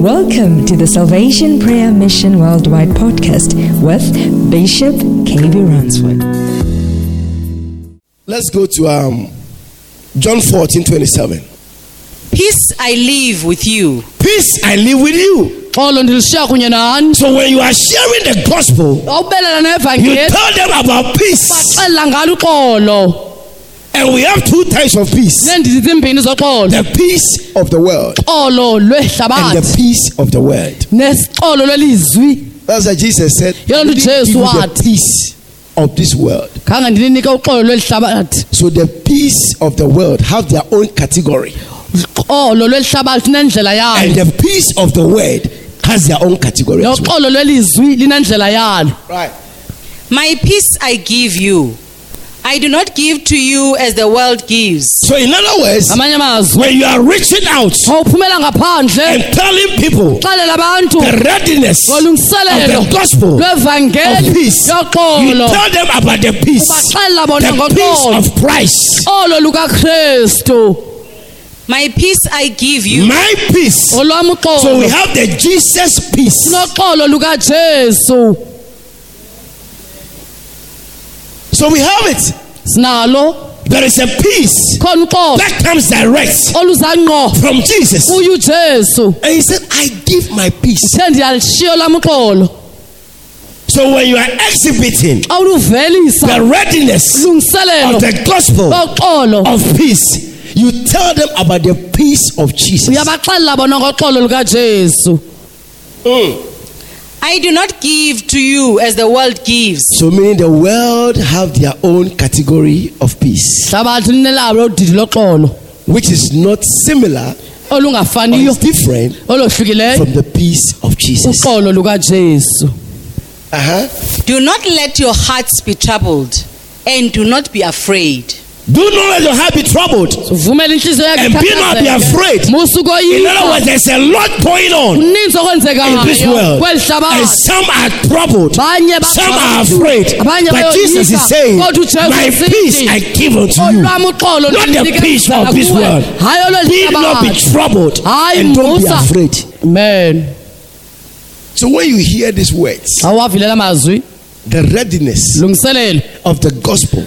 Welcome to the Salvation Prayer Mission Worldwide podcast with Bishop KB Ransford. Let's go to um, John 14 27. Peace I leave with you. Peace I live with you. xolo ndilishiya kunye nani So when you are sharing the gospel, awubelela you tell them about peace. Baxelela ngalo uxolo And we have two types of peace neendidi zimbini zoxolo the peace of the world xolo and the peace of the world. nesixolo lwelizwi That's what Jesus said. Yona "I didn't give you the peace of this world. khange ndilinike uxolo lwelihlabathi So the peace of the world have their own category, uxolo lwelihlabathi linendlela and yalo the peace of the world has their own category. as well. noxolo lwelizwi linendlela yalo Right. My peace I give you. I do not give to you as the world gives. So in other words, when you are reaching out xa uphumela ngaphandle and telling people the readiness of the gospel of peace. You tell them about the peace, the peace of Christ. My peace I give you. My peace. So we have the Jesus peace. sinoxolo lukajesu So we have it. sinalo. There is a peace that comes direct from Jesus. And he said, I give my peace. the ndiyalishiyo lam uxolo So when you are exhibiting the readiness of the gospel of peace, you tell them about the peace of Jesus. uyabaxelela bona ngoxolo lukajesu hmm. I do not give to you as the world gives. So meaning the world have their own category of peace, hlabathi linelabo udidi loxolo which is not similar or olungafaniyo is different olohlukileyo from the peace of Jesus. uxolo lukajesu Uh-huh. Do not let your hearts be troubled and do not be afraid. Do not let your heart be troubled? And be not be afraid. In other words, there's a lot going on in this world, and some are troubled, some are afraid. But Jesus is saying, My peace I give unto you. Not the peace of this world. Be not be troubled and don't be afraid. amen. So when you hear these words, the readiness of the gospel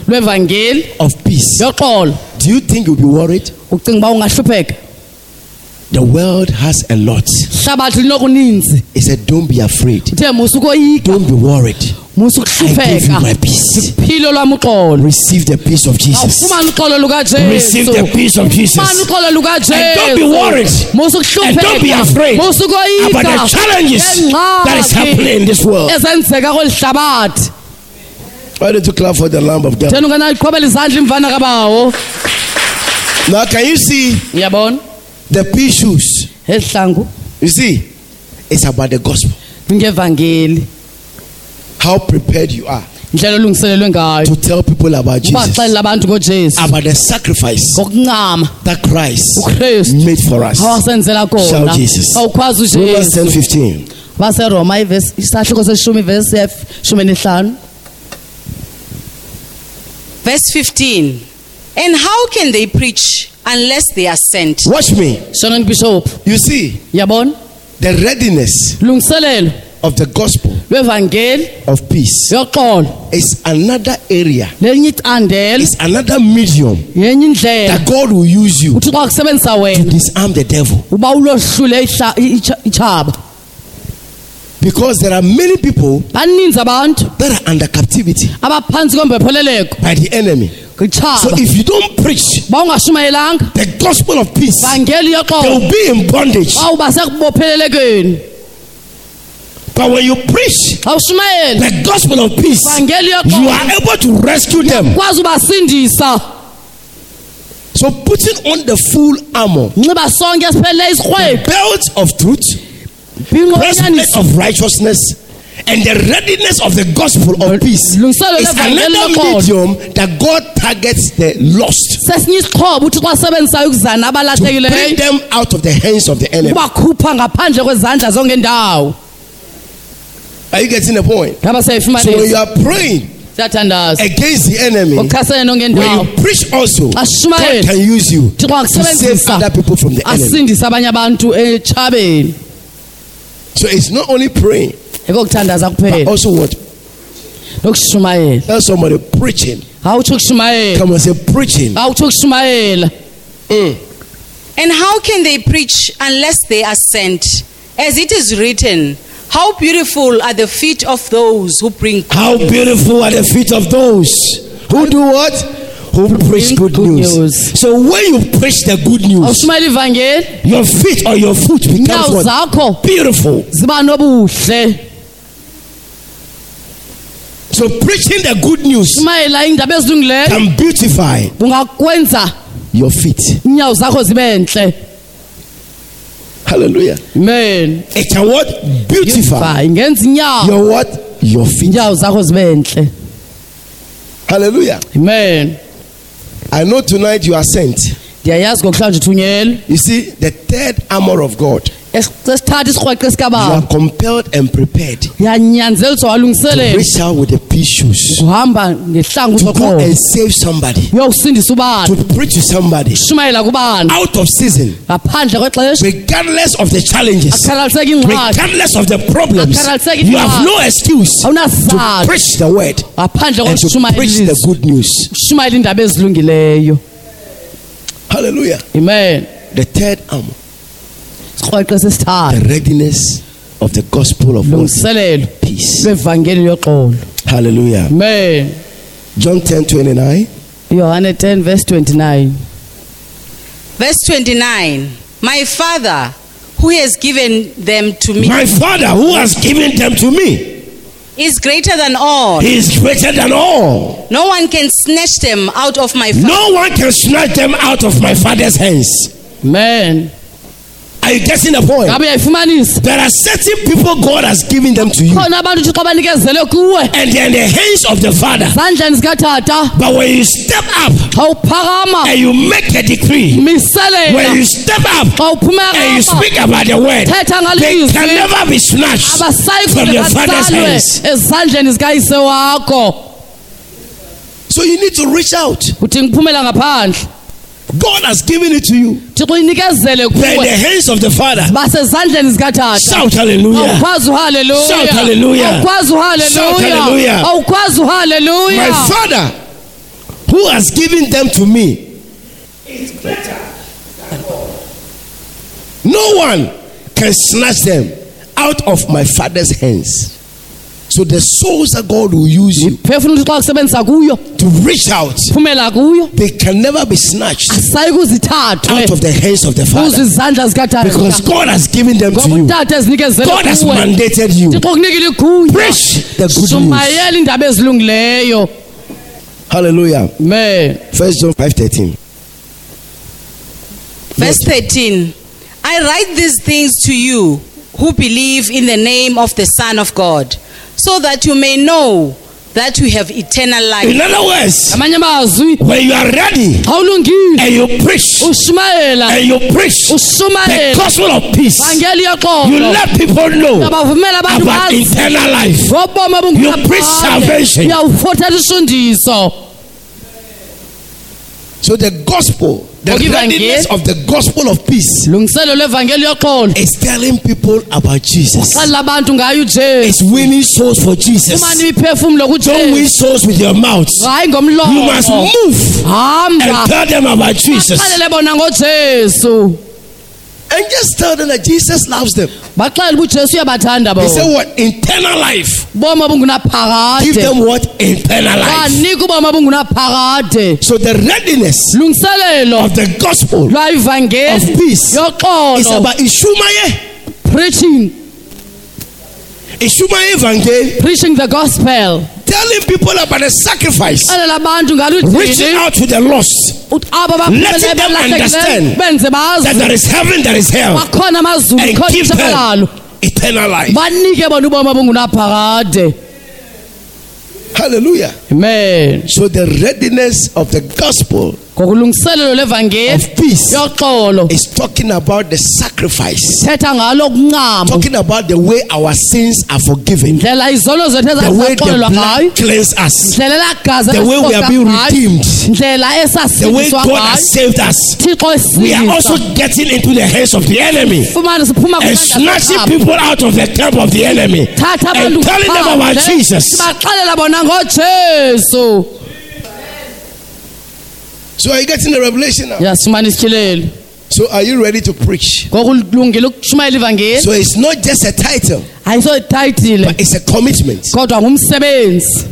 of peace, do you think you'll be worried? ucinga uba ungahlupheka The world has a lot. He said, Don't be afraid. uthe musa ukoyika Don't be worried. Musa I give you my peace. philo lwam uxolo Receive the peace of Jesus. awufumane uxolo Receive the peace of Jesus. uxolo And don't be worried. lukajesu And don't be afraid musa ukoyika about the challenges that is happening in this world. ezenzeka kweli hlabathi Why don't you clap for the Lamb of God? thena unganayiqhobela izandla imvana kabawo Now, can you see uyabona the peace shoes? ezihlangu You see, it's about the gospel. ngevangeli How prepared you are indlela olungiselelwe ngayo to tell people about Jesus, ubaxelela abantu ngojesu about the sacrifice ngokuncama that Christ ukristu made for us. awasenzela kona Shout Jesus. awukhwazi Romans ujesu 10 15. baseroma ivesi- isahluko seshumi ivesi yeshumi nehlanu Verse 15. And how can they preach unless they are sent? Watch me. shona ngibishop You see, yabona the readiness lungiselelo of the gospel lwevangeli of peace yoxolo is another area, lenye icandelo it's another medium yenye indlela that God will use you to wena. disarm the devil. uba ulohlule ihla- Because there are many people baninzi abantu that are under captivity abaphantsi by the enemy. So if you don't preach the gospel of peace, they will be in bondage. But when you preach the gospel of peace, you are able to rescue them. So putting on the full armor, nxiba sonke siphelele isirhwebi belt of truth, breastplate of righteousness, and the readiness of the gospel of peace is another medium that God targets the lost. Sesinye isixhobo uthixo asebenzisayo ukuzana to bring them out of the hands of the enemy. ukubakhupha ngaphandle kwezandla zongendawo Are you getting the point? So when you are praying against the enemy, when you preach also, God can use you to save other people from the enemy. asindise abanye abantu echabeni So it's not only praying, but also what? Tell somebody preaching. Come on, say preaching. awutsho ukushumayela mm. And how can they preach unless they are sent? As it is written, How beautiful are the feet of those who bring How beautiful are the feet of those who do what? Who preach good good news. news. So when you preach the good news, your feet or your foot becomes what? Beautiful. So preaching the good news shumayela indaba ezilungileyo can beautify your feet. inyawo zakho zibe ntle Hallelujah. amen It can what? Beautify inyawo your what? Your feet. inyawo zakho zibe Hallelujah. amen I know tonight you are sent. Ndiyayazi ngokuhlanje uthunyelwe You see, the third armor of God, sesithatha isikrweqe you are sikababa compelled and prepared uyanyanzeliswa to walungiselela reach out with the pea shoes, uhamba ngehlangu to go zoqobo and save somebody, uyokusindisa to preach to somebody. Ushumayela kubani? Out of season, ngaphandle kwexesha. Regardless of the challenges, ingxaki regardless of the problems. You have no excuse to awunasizathu. preach the word ngaphandle and to preach kokushumayela the good news. ushumayela indaba ezilungileyo Hallelujah. amen The third armor, isikrweqe the sesithathu readiness of the gospel of what? lungiselelo Peace. lwevangeli yoxolo Hallelujah. amen John 10 29. yohane 10 verse 29 Verse 29 My Father, who has given them to me, My Father, who has given them to me, is greater than all. He is greater than all. No one can snatch them out of my Father. No one can snatch them out of my Father's hands. amen Are you getting the point? There are certain people God has given them to you, khona abantu uthixo abanikezele kuwe and they're in the hands of the Father. But when you step up and you make a decree, when you step up and you speak about the word, they can never be snatched from your Father's hands. ezandleni zikayise wakho So you need to reach out. Uthi ngiphumela ngaphandle God has given it to you. They're in the hands of the Father. Shout hallelujah. uhaleluya Shout hallelujah. Shout hallelujah. awukwazi My Father, who has given them to me, is greater than all. No one can snatch them out of my Father's hands. So the souls that God will use you phefuna ukuthi xa kusebenzisa kuyo to reach out, they can never be snatched out of the hands of the Father because God has given them to you. God has mandated you. thixo Preach the good news. shumayela indaba ezilungileyo Hallelujah. amen First John five thirteen. Verse 13 I write these things to you who believe in the name of the Son of God, so that you may know that we have eternal life. In other words, when you are ready xa ulungile? and you preach and you preach the gospel of peace, vangeli you let people know about eternal life. You preach salvation. uyawufothela isundiso So the gospel, the readiness of the gospel of peace lungiselo lwevangeli yoxolo is telling people about Jesus. xalela abantu ngayo ujesu It's winning souls for Jesus. Don't win souls with your mouth. You must move and tell them about Jesus. And just tell them that Jesus loves them. baxelele uba ujesu uyabathanda He said, bona What? Internal life. bomi Give obungunaphakade them what? Internal life. banika ubomi obungunaphakade So the readiness lungiselelo of the gospel of ivangeli peace is yoxolo about Ishumaye. preaching Ishumaye Evangel. preaching the gospel Telling people about the sacrifice. Reaching out to the lost. Letting them understand That there is heaven, there is hell. And give them eternal life. banike bona ubomi obungunaphakade Hallelujah. amen So the readiness of the gospel ngokulungiselelo levangeli yoxolo. Is talking about the sacrifice, thetha ngalo talking about the way our sins are forgiven, ndlela izono zethu the way the ezaxolelwa ngayo. blood cleanses us, ndlela elagazi the way we are being redeemed, ndlela the way God has saved us. thixo We are also getting into the hands of the enemy. Fumane siphuma and snatching people out of the camp of the enemy. And telling them about Jesus. sibaxelela bona ngojesu So are you getting the revelation now? yasifumana isityeleli So are you ready to preach? ngokulungile ukushumayela ivangeli So it's not just a title, ayisoyitayitile but it's a commitment. kodwa ngumsebenzi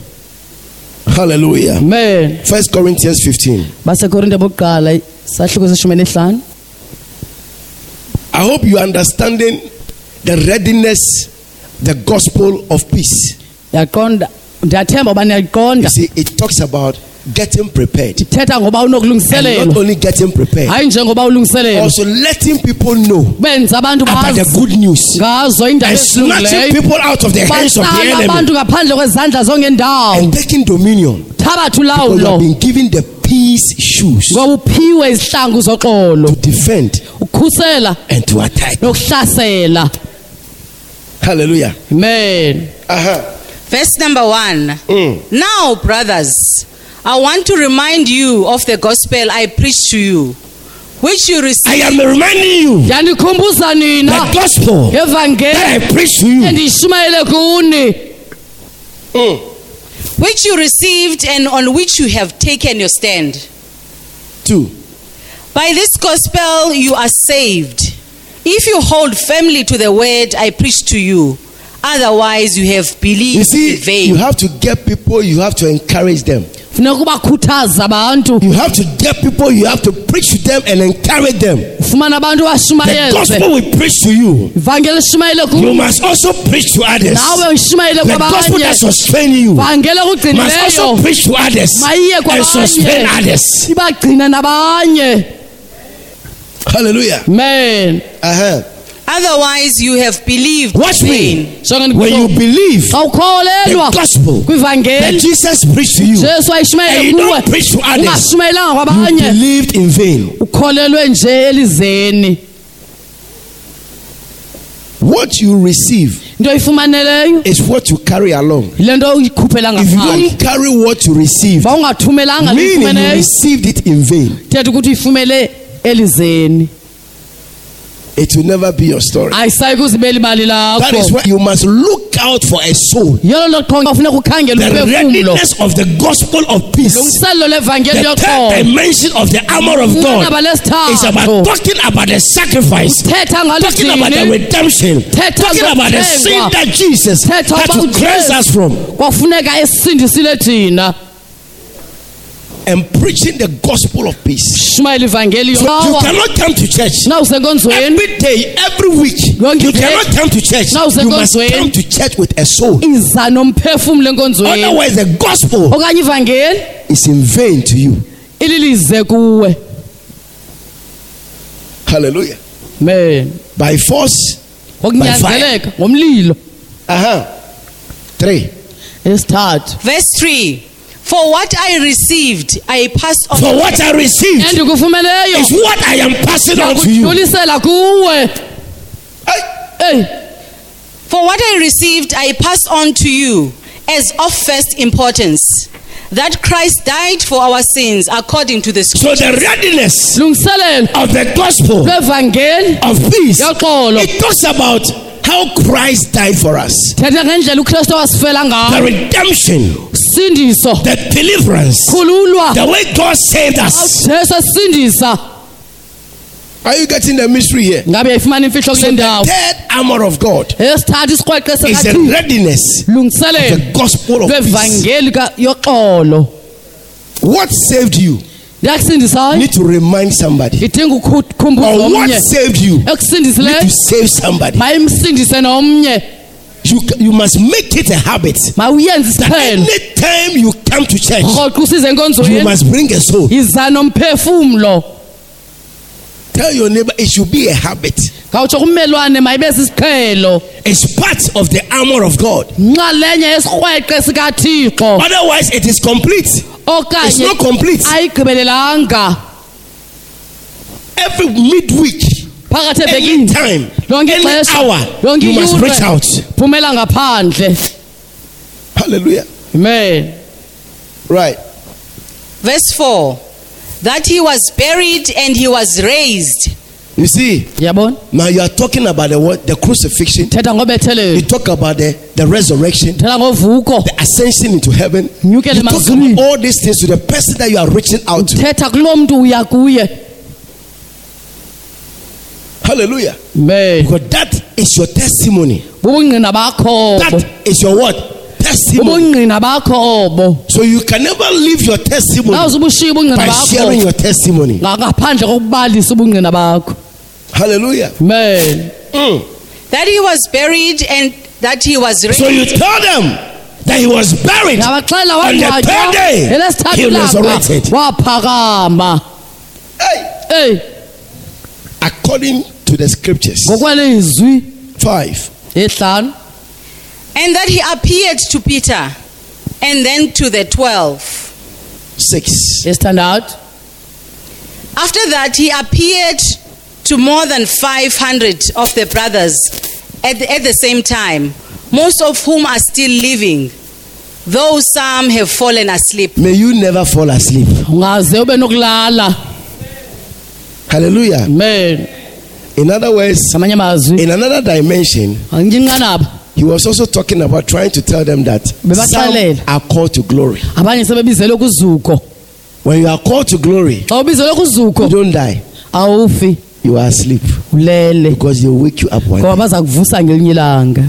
Hallelujah. amen First Corinthians 15. basekorinte bokuqala sahluko seshumi nehlanu I hope you are understanding the readiness, the gospel of peace. yaqonda ndiyathemba uba You niyayiqonda see, it talks about getting prepared. ithetha ngoba And not unokulungiselelwa only getting prepared, hayi njengoba ulungiselelwa also letting people know benza abantu about the good news ngazo indaba and snatching people out of the hands of the enemy abantu ngaphandle kwezandla zongendawo and taking dominion. thabatha Because you have been given the peace shoes ngoba uphiwe izihlangu zoxolo to defend ukukhusela and to attack. nokuhlasela Hallelujah. amen Uh-huh. Verse number one. Mm. Now, brothers, I want to remind you of the gospel I preached to you, which you received. I am reminding you the gospel that I preached to you. Mm. which you received and on which you have taken your stand. Two. By this gospel you are saved, if you hold firmly to the word I preached to you. Otherwise, you have You believed in see, vain. you have to get people, you have to encourage them. Funeka ubakhuthaza abantu You have to get people, you have to preach to them and encourage them. ufumana abantu The bashumayeze gospel we preach to you, ivangeli you must also preach to others. nawe ushumayele The gospel kwabanye that sustains you vangeli must also preach to others mayiye and sustain kwabanye others. ibagcina nabanye Hallelujah. amen Uh-huh. Otherwise, you have believed Watch in me. vain. Jonga When you ndikuso- believe xa ukholelwa the gospel that kwivangeli Jesus preached to you jesu and ayishumayele you kuwe don't preach to others, ungashumayelanga you kwabanye believed in vain. ukholelwe nje elizeni What you receive is what you carry along. yile nto uyikhuphela If you ngaphandle don't carry what you receive, uba ungathumelanga meaning you liyifumeneyo received it in vain, it will never be your story. That is why you must look out for a soul. yelo lo qhonga funeka ukhangele The readiness of the gospel of peace. The third dimension of the armor of God is about talking about the sacrifice, talking about the redemption, talking about the sin that Jesus had to cleanse us from, kwafuneka esindisile thina and preaching the gospel of peace. shumayela ivangeli So you cannot come to church na usenkonzweni every day, every week. You cannot come to church. Na You must usenkonzweni. come to church with a soul. iza nomphefumlo enkonzweni Otherwise, the gospel okanye ivangeli is in vain to you. ililize kuwe Hallelujah. men By force. ngokunyanzeleka ngomlilo Uh huh. Three. esithathu Verse 3 For what I received, I passed on. For what I received endikufumeleyo is what I am passing on to you. ndakudlulisela kuwe Hey. For what I received, I passed on to you as of first importance that Christ died for our sins according to the So scriptures. the readiness lungiselelo of the gospel lwevangeli of peace, yoxolo it talks about how Christ died for us. thetha ngendlela ukristu awasifela The redemption, the deliverance, the way God saved us. Are you getting the mystery here? ngabe yayifumana imfihlo So kule the ndawo third armor of God is the readiness, lungiselelo the gospel of peace. lwevangeli What saved you? You yakusindisayo need to remind somebody. Or what omnye saved you? Need ekusindisileyo to save somebody. mayimsindise nomnye You, you must make it a habit. mawuyenze isiqhelo anytime you come to church, usize you enkonzweni must bring a soul. yiza nomphefumlo Tell your neighbor it should be a habit. ngawutsho kummelwane mayibe sisiqhelo It's part of the armor of God. nxalenye yesikrweqe sikathixo Otherwise, it is complete. It's okanye not complete. ayigqibelelanga Every midweek, phakathi any evekini time, lonke any ixesha hour, lonke you must reach iyure out. phumela ngaphandle Hallelujah. amen Right. Verse 4 That he was buried and he was raised. You see, yabona now you are talking about the what? The crucifixion. You talk about the, the resurrection, the ascension into heaven. You talk about all these things to the person that you are reaching out to. thetha kulo mntu uya kuye Hallelujah. amen Because that is your testimony. bubungqina bakho obo That is your what? Testimony. ubungqina bakho obo So you can never leave your testimony awuze ubushiye ubungqina by sharing your testimony. Nga- ngaphandle kokubalisa ubungqina bakho Hallelujah. amen Mm. That he was buried and that he was raised. So you tell them that he was buried. ngabaxelela On the third day, he elesithathu langa resurrected. waphakama Hey. According to the scriptures. Five. And that he appeared to Peter and then to the twelve. Six. esithandathu After that, he appeared to more than 500 of the brothers at the, at the same time, most of whom are still living, though some have fallen asleep. May you never fall asleep. ungaze ube nokulala Hallelujah. amen In other words, in another dimension, he was also talking about trying to tell them that some are called to glory. abanye sebebizelwe kuzuko When you are called to glory, xa ubizelwe kuzuko you don't die. You are asleep ulele because they wake you up one ngoba baza kuvusa ngelinye ilanga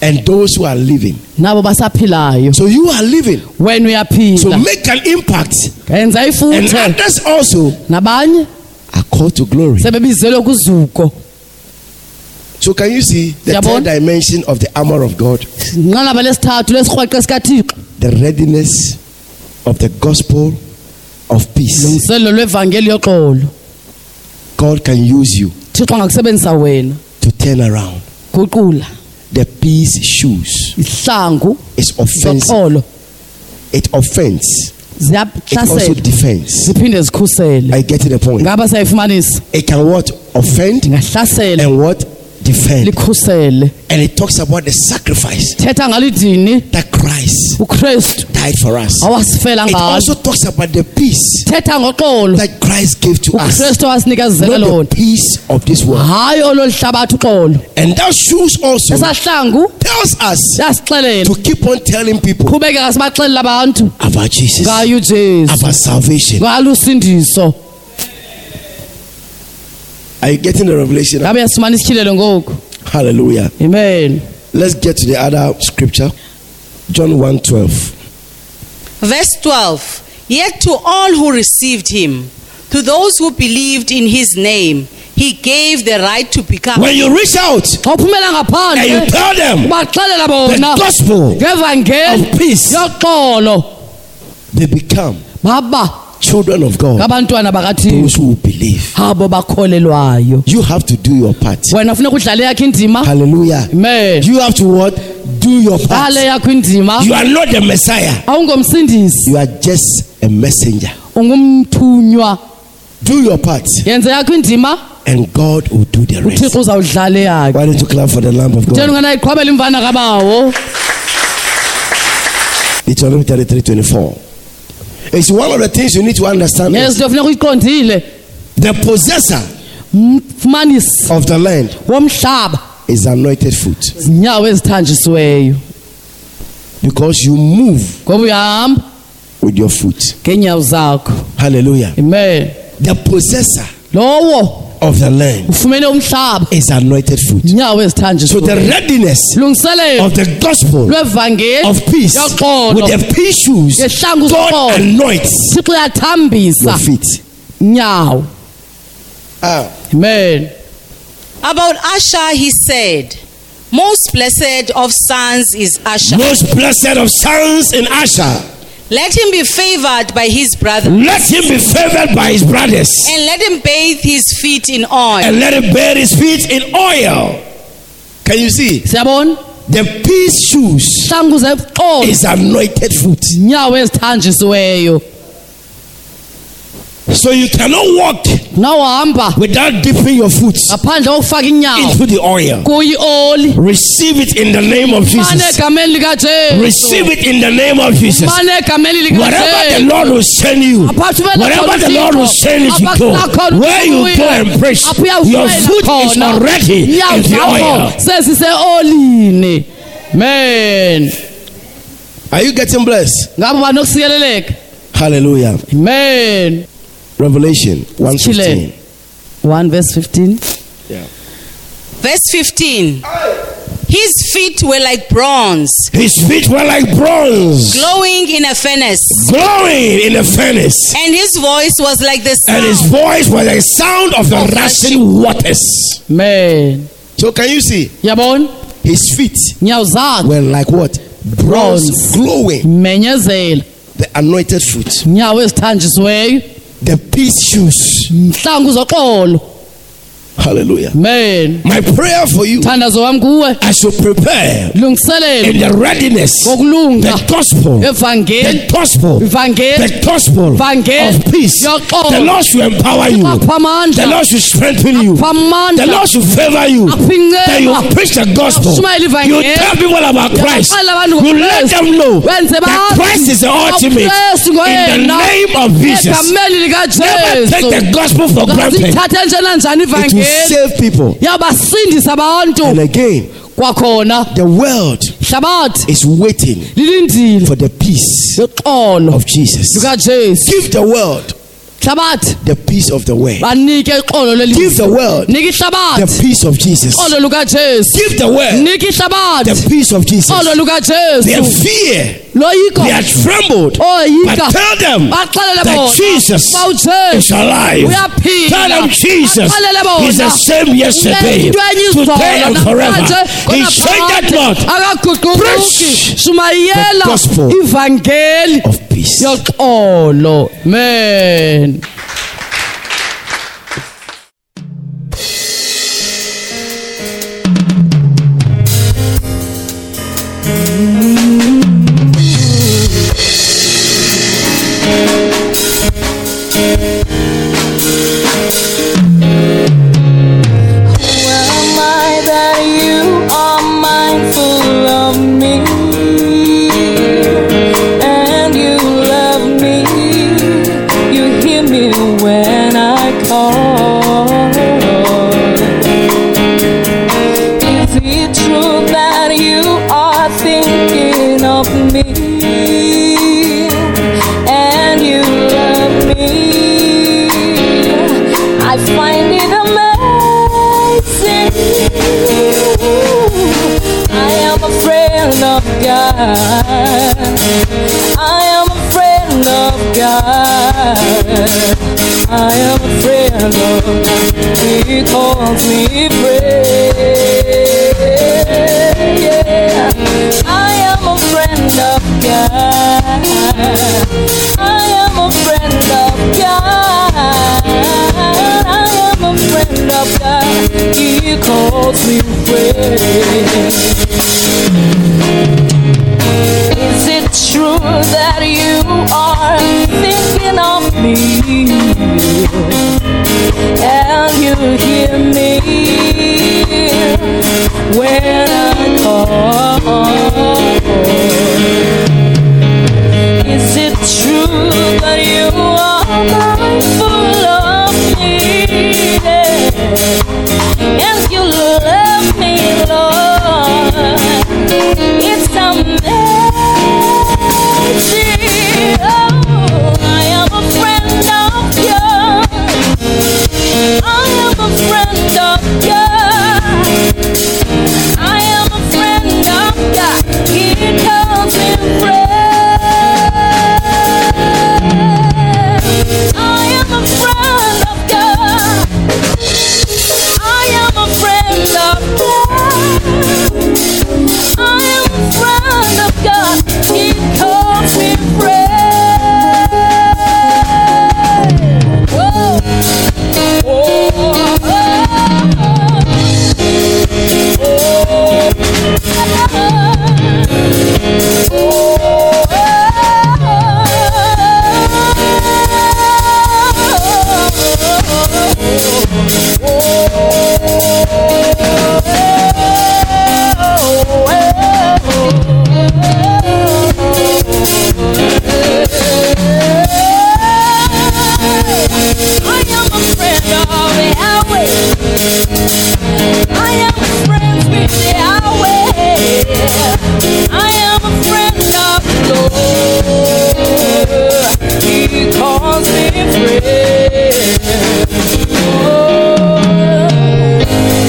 And those who are living. nabo basaphilayo So you are living. wena So uyaphila make an impact. yenza And ifuthe others also nabanye are called to glory. sebebizelwe kuzuko So can you see the Siyabona? third dimension of the armor of God? nqanaba lesithathu lesirhweqe sikathixo The readiness of the gospel of peace. lungiselelo lwevangeli yoxolo God can use you thixo angakusebenzisa wena to turn around. guqula The peace shoes isihlangu is offensive. zoxolo It offends. It also ziyahlasela defends. ziphinde zikhusele I get to the point. ngaba siyayifumanisa It can what? Offend and what? Defend. likhusele And it talks about the sacrifice thetha ngalidini that Christ ukristu died for us. awasifela It ngalo also talks about the peace thetha ngoxolo that Christ gave to us. ukristu awasinikezele Not lona the peace of this world. hayi ololu hlabathi uxolo And that shoes also esahlangu tells us to keep on telling people qhubekeka sibaxelela abantu about Jesus, ujesu about salvation. ngalo usindiso Are you getting the revelation? ngabe yasifumana isityhilelo ngoku Hallelujah. amen Let's get to the other scripture. John 1 12. Verse 12 Yet to all who received him, to those who believed in his name, he gave the right to become. When you reach out xa uphumela and ngaphandle you tell them ubaxelela the bona gospel of peace, yoxolo they become baba children of God. bakathixo Those who believe. abo bakholelwayo You have to do your part. wena funeka udlale yakho indima Hallelujah. amen You have to what? Do your part. dlale yakho indima You are not the Messiah. awungomsindisi You are just a messenger. ungumthunywa Do your part, yenze yakho indima and God will do the rest. uthixo uzawudlale yakhe Why don't you clap for the Lamb of God? ungana iqhwabela imvana kabawo Deuteronomy 33 24. It's one of the things you need to understand. uyiqondile The possessor of the land womhlaba is anointed foot zinyawo ezithanjisiweyo because you move ngoba uyahamba with your foot. ngeenyawo zakho Hallelujah. amen The possessor lowo of the land ufumene umhlaba. is anointed foot. zinyawo So the readiness lungiselelo of the gospel of peace with the peace shoes, ngehlangu God zoxolo anoints thixo your feet. nyawo. Ah, amen. About Asher, he said, Most blessed of sons is Asher. most blessed of sons in Asher. Let him be favored by his brothers. Let him be favored by his brothers and let him bathe his feet in oil. and let him bathe his feet in oil. Can you see? siyabona The peace shoes zeqolo oh. is anointed foot. nyawo So you cannot walk nawuhamba without dipping your foot ngaphandle kokufaka inyawo into the oil. kuyi-oli Receive it in the name of mane Jesus. egameni likajesu Receive it in the name of Jesus. mane egameni Wherever the Lord will send you, wherever the Lord will send you to go, where you go and preach, your foot is already in the oil. sezise-olini men Are you getting blessed? ngabo banokusikeleleka Hallelujah. men Revelation 1:15. 1 verse 15 Yeah. Verse 15. His feet were like bronze, His feet were like bronze, glowing in a furnace, glowing in the furnace, and his voice was like the and his voice was like sound of the rushing waters. men So can you see? yabona His feet were like what? Bronze, glowing. menyezela The anointed ezithanjisiweyo the peace shoes. mhlangu zoxolo Hallelujah. men My prayer for you thandazo wami kuwe as you prepare lungiselele in the readiness, ngokulunga the gospel, evangeli the gospel, ivangeli the gospel of peace. Yoxolo. The Lord should empower you. The Lord should strengthen you. The Lord should favor you. That you preach the gospel. You tell people about Christ. You let them know Wenze that Christ is the ultimate. In the name of Jesus. Never take the gospel for granted. It will save people. yabasindisa abantu. And again, kwakhona the world hlabathi is waiting lilindile. for the peace yoxolo. of Jesus. lukajesu Give the world hlabathi the peace of the way. banike ixolo Give the world nika the peace of Jesus. ixolo lukajesu Give the world nika ihlabathi the peace of Jesus. Their lukajesu fear, loyiko they are trembled. But tell them that Jesus is alive. Tell them Jesus is the same yesterday, Lento enye izolo today, and forever. He changed not Preach the gospel of peace. yoxolo man am He calls me friend. Is it true that you are thinking of me? And you hear me when I call. Is it true that you are mindful of me? Friend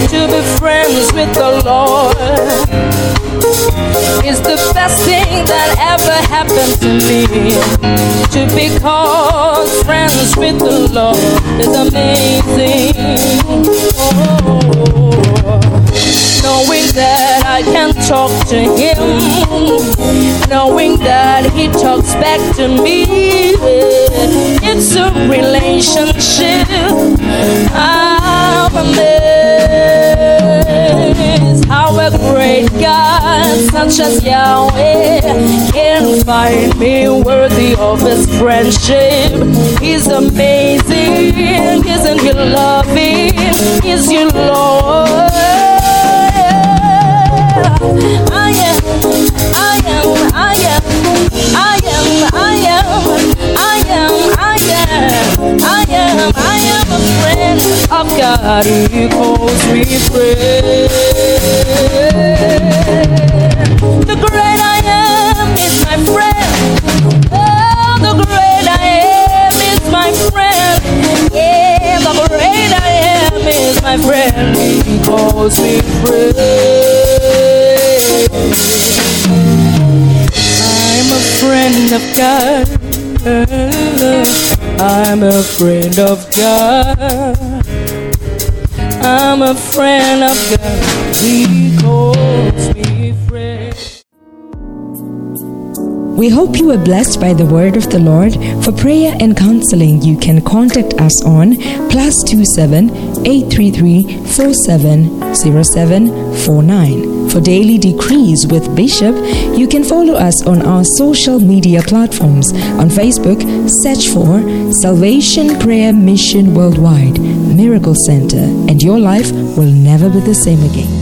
to be friends with the Lord is the best thing that ever happened to me To be cause friends with the Lord is amazing oh, Knowing that I can talk to him Knowing that he talks back to me. Relationship. I'm amazed how a great God such as Yahweh can find me worthy of His friendship. He's amazing, isn't He loving? Is He Lord? I am, I am, I am, I am, I am, I am, I am, a friend of God. He calls me friend. The great I am is my friend. Oh, the great I am is my friend. Yeah, the great I am is my friend. He calls me friend. I'm a friend of God. I'm a friend of God. I'm a friend of God. He calls me friend. We hope you were blessed by the word of the Lord. For prayer and counseling, you can contact us on plus two seven eight three three four seven zero seven four nine. For daily decrees with Bishop, you can follow us on our social media platforms. On Facebook, search for Salvation Prayer Mission Worldwide Miracle Center, and your life will never be the same again.